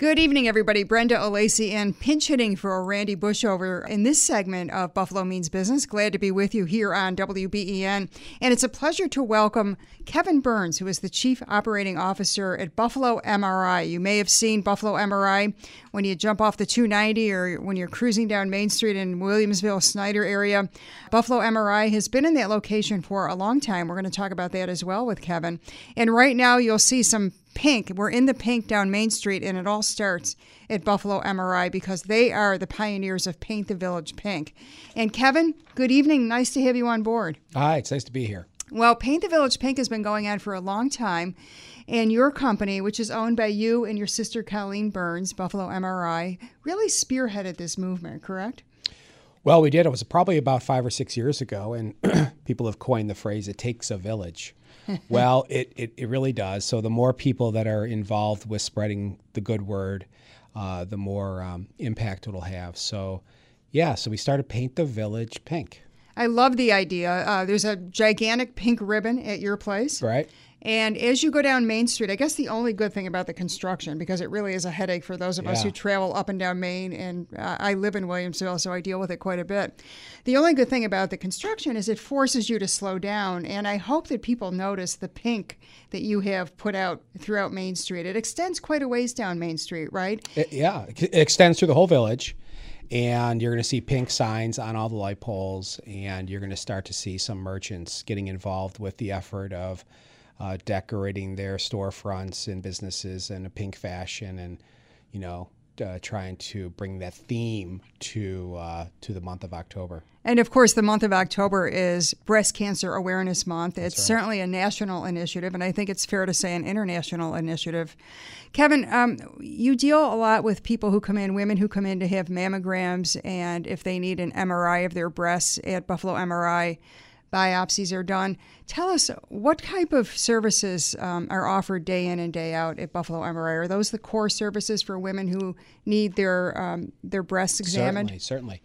Good evening, everybody. Brenda Alesii and pinch hitting for Randy Bushover in this segment of Buffalo Means Business. Glad to be with you here on WBEN. And it's a pleasure to welcome Kevin Burns, who is the Chief Operating Officer at Buffalo MRI. You may have seen Buffalo MRI when you jump off the 290 or when you're cruising down Main Street in Williamsville, Snyder area. Buffalo MRI has been in that location for a long time. We're going to talk about that as well with Kevin. And right now, you'll see some pink. We're in the pink down Main Street, and it all starts at Buffalo MRI because they are the pioneers of Paint the Village Pink. And Kevin, good evening. Nice to have you on board. Hi, it's nice to be here. Well, Paint the Village Pink has been going on for a long time. And your company, which is owned by you and your sister Colleen Burns, Buffalo MRI, really spearheaded this movement, correct? Well, we did. It was probably about five or six years ago, and people have coined the phrase, it takes a village. well, it, it, it, really does. So the more people that are involved with spreading the good word, uh, the more um, impact it'll have. So, yeah, so we started Paint the Village Pink. I love the idea. Uh, there's a gigantic pink ribbon at your place. Right. And as you go down Main Street, I guess the only good thing about the construction, because it really is a headache for those of yeah. us who travel up and down Main, and uh, I live in Williamsville, so I deal with it quite a bit. The only good thing about the construction is it forces you to slow down, and I hope that people notice the pink that you have put out throughout Main Street. It extends quite a ways down Main Street, right? It, yeah, it extends through the whole village and you're going to see pink signs on all the light poles and you're going to start to see some merchants getting involved with the effort of uh, decorating their storefronts and businesses in a pink fashion, and you know, uh, trying to bring that theme to uh, to the month of October. And of course, the month of October is Breast Cancer Awareness Month. It's right. certainly a national initiative, and I think it's fair to say an international initiative. Kevin, um, you deal a lot with people who come in, women who come in to have mammograms, and if they need an MRI of their breasts at Buffalo MRI biopsies are done. Tell us what type of services um, are offered day in and day out at Buffalo MRI. Are those the core services for women who need their um, their breasts examined? Certainly, certainly.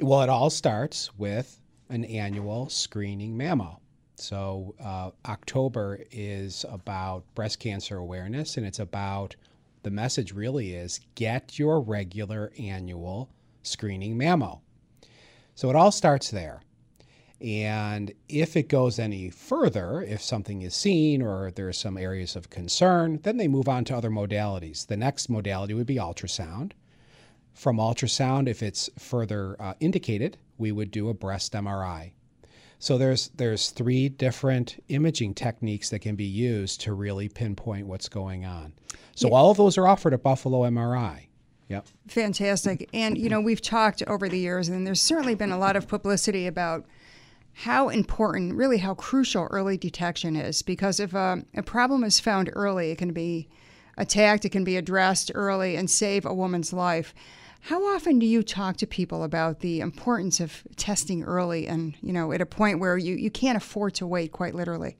Well, it all starts with an annual screening mammo. So uh, October is about breast cancer awareness, and it's about the message really is get your regular annual screening mammo. So it all starts there. And if it goes any further, if something is seen or there are some areas of concern, then they move on to other modalities. The next modality would be ultrasound. From ultrasound, if it's further uh, indicated, we would do a breast MRI. So there's there's three different imaging techniques that can be used to really pinpoint what's going on. So yeah. all of those are offered at Buffalo MRI. Yep. Fantastic. And you know, we've talked over the years and there's certainly been a lot of publicity about how important, really how crucial early detection is. Because if a, a, problem is found early, it can be attacked, it can be addressed early and save a woman's life. How often do you talk to people about the importance of testing early and, you know, at a point where you, you can't afford to wait, quite literally?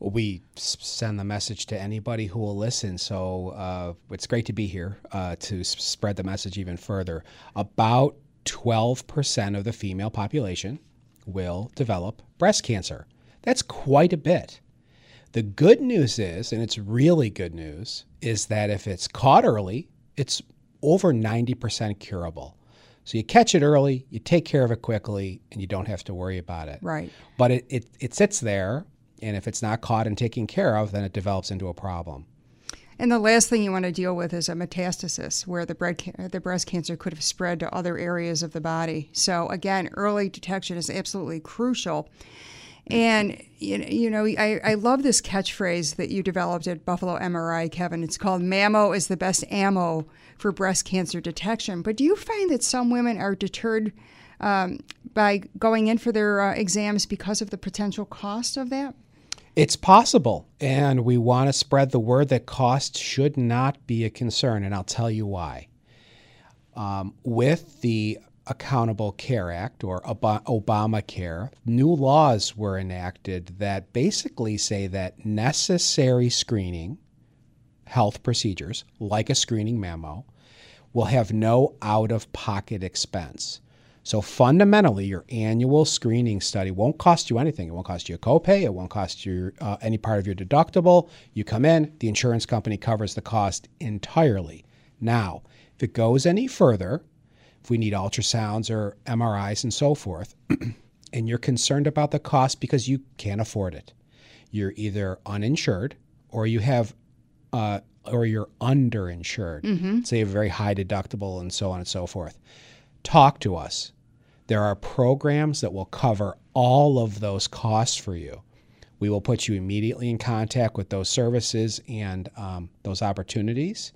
We send the message to anybody who will listen. So uh, it's great to be here uh, to spread the message even further. About 12% of the female population will develop breast cancer. That's quite a bit. The good news is, and it's really good news, is that if it's caught early, it's over 90% curable. So you catch it early, you take care of it quickly, and you don't have to worry about it. Right. But it, it, it sits there, and if it's not caught and taken care of, then it develops into a problem. And the last thing you want to deal with is a metastasis, where the, ca- the breast cancer could have spread to other areas of the body. So, again, early detection is absolutely crucial. And you know, I, I love this catchphrase that you developed at Buffalo MRI, Kevin. It's called "Mammo is the best ammo for breast cancer detection." But do you find that some women are deterred um, by going in for their uh, exams because of the potential cost of that? It's possible, and we want to spread the word that cost should not be a concern, and I'll tell you why. Um, with the Accountable Care Act or Ob- Obamacare, new laws were enacted that basically say that necessary screening, health procedures, like a screening mammo, will have no out of pocket expense. So fundamentally, your annual screening study won't cost you anything. It won't cost you a copay. It won't cost you uh, any part of your deductible. You come in, the insurance company covers the cost entirely. Now, if it goes any further, if we need ultrasounds or MRIs and so forth, and you're concerned about the cost because you can't afford it, you're either uninsured or you have uh, or you're underinsured. Mm-hmm. So you a very high deductible and so on and so forth talk to us. There are programs that will cover all of those costs for you. We will put you immediately in contact with those services and um, those opportunities,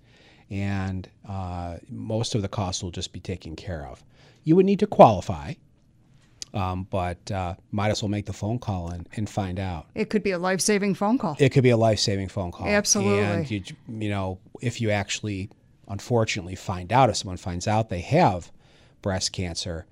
and uh, most of the costs will just be taken care of. You would need to qualify, um, but uh, might as well make the phone call and, and find out. It could be a life saving phone call. It could be a life saving phone call. Absolutely. And you, you know, if you actually, unfortunately, find out, if someone finds out they have breast cancer,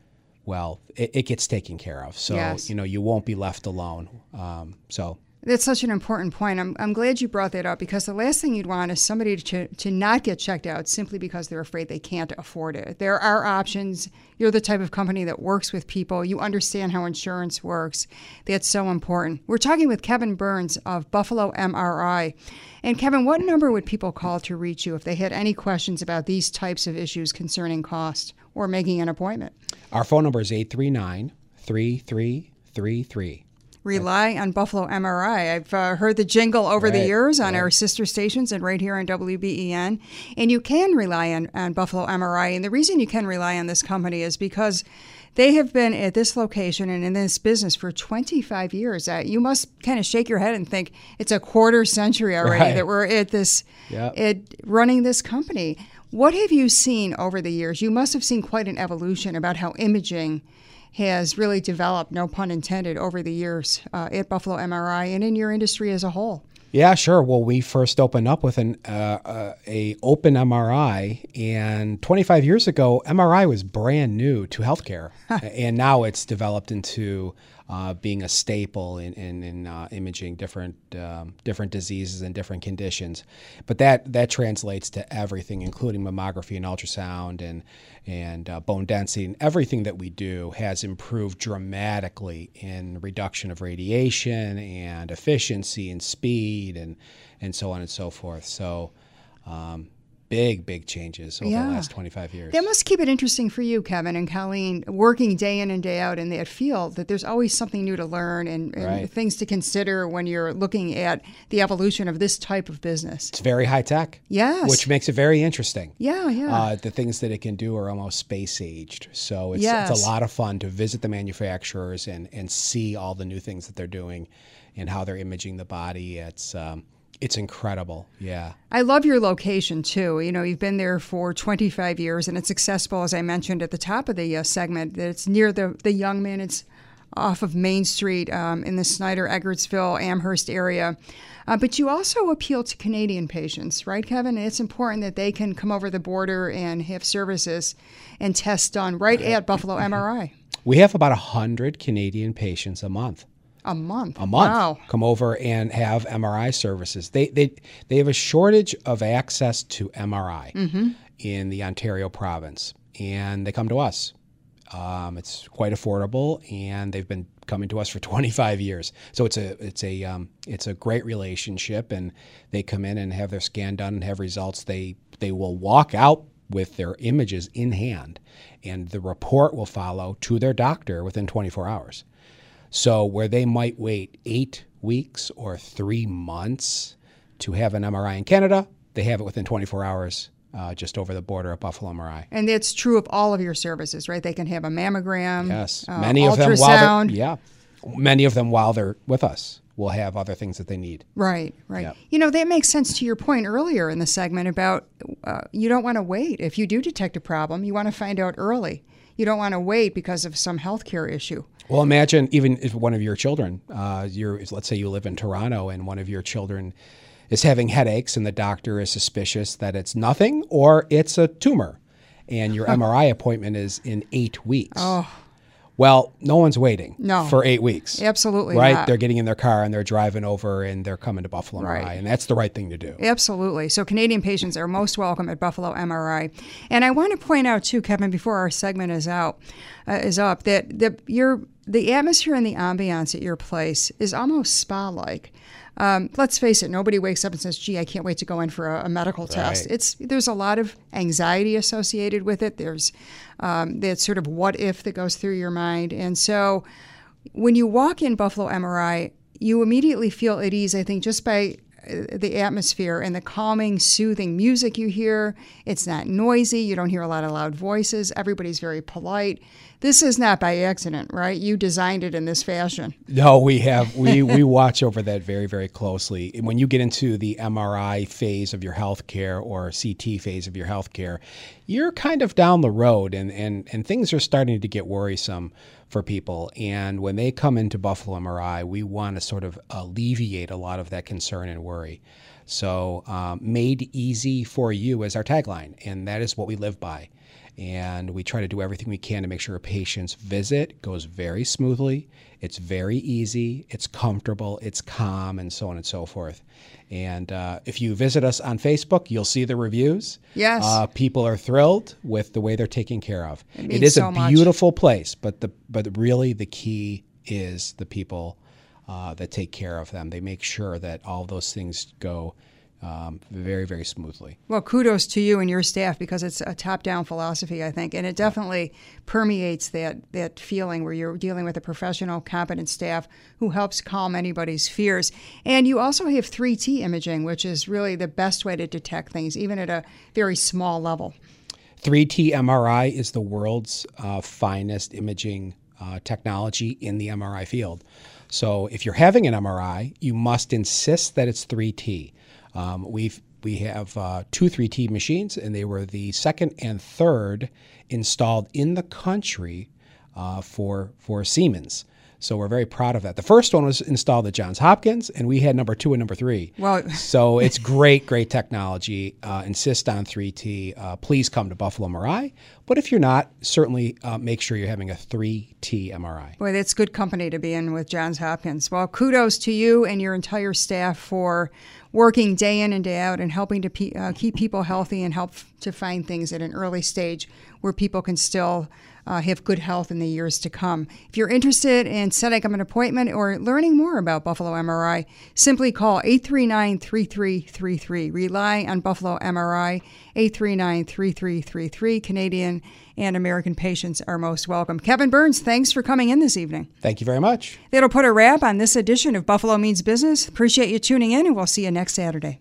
well, it, it gets taken care of. So, Yes. you know, you won't be left alone. Um, so, That's such an important point. I'm, I'm glad you brought that up because the last thing you'd want is somebody to, to not get checked out simply because they're afraid they can't afford it. There are options. You're the type of company that works with people. You understand how insurance works. That's so important. We're talking with Kevin Burns of Buffalo MRI. And Kevin, what number would people call to reach you if they had any questions about these types of issues concerning cost or making an appointment? our phone number is 839 3333. rely on Buffalo MRI. I've uh, heard the jingle over the years on right. our sister stations and right here on WBEN. And you can rely on, on Buffalo MRI. And the reason you can rely on this company is because they have been at this location and in this business for 25 years. Uh, you must kind of shake your head and think it's a quarter century already Right. that we're at this, Yep. at running this company. What have you seen over the years? You must have seen quite an evolution about how imaging has really developed, no pun intended, over the years uh, at Buffalo MRI and in your industry as a whole. Yeah, sure. Well, we first opened up with an uh, uh, a open MRI, and 25 years ago, MRI was brand new to healthcare, and now it's developed into uh, being a staple in in, in uh, imaging different um, different diseases and different conditions. But that that translates to everything, including mammography and ultrasound and and uh, bone density and everything that we do has improved dramatically in reduction of radiation and efficiency and speed and and so on and so forth. So. Um, Big, big changes over Yeah. the last 25 years. That must keep it interesting for you, Kevin and Colleen, working day in and day out in that field, that there's always something new to learn and, and Right. things to consider when you're looking at the evolution of this type of business. It's very high tech. Yes. Which makes it very interesting. Yeah, yeah. Uh, the things that it can do are almost space aged. So it's, Yes. it's a lot of fun to visit the manufacturers and, and see all the new things that they're doing and how they're imaging the body. It's, um, it's incredible. Yeah. I love your location too. You know, you've been there for 25 years, and it's accessible, as I mentioned at the top of the uh, segment. That it's near the the Youngmann. It's off of Main Street um, in the Snyder, Eggertsville, Amherst area. Uh, but you also appeal to Canadian patients, right, Kevin? It's important that they can come over the border and have services and tests done right at Buffalo MRI. We have about 100 Canadian patients a month. A month. a month Wow. come over and have MRI services. They they they have a shortage of access to MRI Mm-hmm. in the Ontario province, and they come to us. Um, it's quite affordable, and they've been coming to us for 25 years. So it's a it's a um, it's a great relationship, and they come in and have their scan done and have results. They they will walk out with their images in hand, and the report will follow to their doctor within 24 hours. So, where they might wait eight weeks or three months to have an MRI in Canada, they have it within 24 hours uh, just over the border at Buffalo MRI. And that's true of all of your services, right? They can have a mammogram, Yes, uh, many of them while they're, yeah, many of them while they're with us will have other things that they need. Right, right. Yep. You know, that makes sense to your point earlier in the segment about uh, you don't want to wait. If you do detect a problem, you want to find out early. You don't want to wait because of some healthcare issue. Well, imagine even if one of your children, uh, you're, let's say you live in Toronto and one of your children is having headaches and the doctor is suspicious that it's nothing or it's a tumor and your MRI appointment is in eight weeks. Oh. Well, no one's waiting No. for eight weeks. Absolutely Right? not. They're getting in their car and they're driving over and they're coming to Buffalo Right. MRI. And that's the right thing to do. Absolutely. So Canadian patients are most welcome at Buffalo MRI. And I want to point out too, Kevin, before our segment is out, uh, is up, that the your the atmosphere and the ambiance at your place is almost spa-like. Um, let's face it, nobody wakes up and says, "Gee, I can't wait to go in for a, a medical test." It's there's a lot of anxiety associated with it. There's um, that sort of what if that goes through your mind, and so when you walk in Buffalo MRI, you immediately feel at ease, I think, just by the atmosphere and the calming, soothing music you hear. It's not noisy. You don't hear a lot of loud voices. Everybody's very polite. This is not by accident, right? You designed it in this fashion. No, we have we we watch over that very very closely. When you get into the MRI phase of your healthcare or CT phase of your healthcare, you're kind of down the road, and and and things are starting to get worrisome for people. And when they come into Buffalo MRI, we want to sort of alleviate a lot of that concern and worry. So, um, made easy for you is our tagline, and that is what we live by. And we try to do everything we can to make sure a patient's visit goes very smoothly. It's very easy, it's comfortable, it's calm, and so on and so forth. And uh, if you visit us on Facebook, you'll see the reviews. Yes. Uh, people are thrilled with the way they're taken care of. It, means is so a much. beautiful place, but the but really the key is the people uh, that take care of them. They make sure that all those things go um, very very smoothly. Well, kudos to you and your staff because it's a top-down philosophy, I think, and it definitely permeates that that feeling where you're dealing with a professional, competent staff who helps calm anybody's fears. And you also have 3T imaging, which is really the best way to detect things, even at a very small level. 3T MRI is the world's uh, finest imaging uh, technology in the MRI field. So if you're having an MRI, you must insist that it's 3T. Um, we've we have uh, two 3T machines, and they were the second and third installed in the country uh, for for Siemens. So we're very proud of that. The first one was installed at Johns Hopkins, and we had number two and number three. Well- so it's great, great technology. Uh, insist on 3T. Uh, please come to Buffalo MRI. But if you're not, certainly uh, make sure you're having a 3T MRI. Boy, that's good company to be in with Johns Hopkins. Well, kudos to you and your entire staff for working day in and day out and helping to pe- uh, keep people healthy and help f- to find things at an early stage where people can still uh, have good health in the years to come. If you're interested in setting up an appointment or learning more about Buffalo MRI, simply call 839 3333. Rely on Buffalo MRI, 839 3333. Canadian and American patients are most welcome. Kevin Burns, thanks for coming in this evening. Thank you very much. That'll put a wrap on this edition of Buffalo Means Business. Appreciate you tuning in, and we'll see you next Saturday.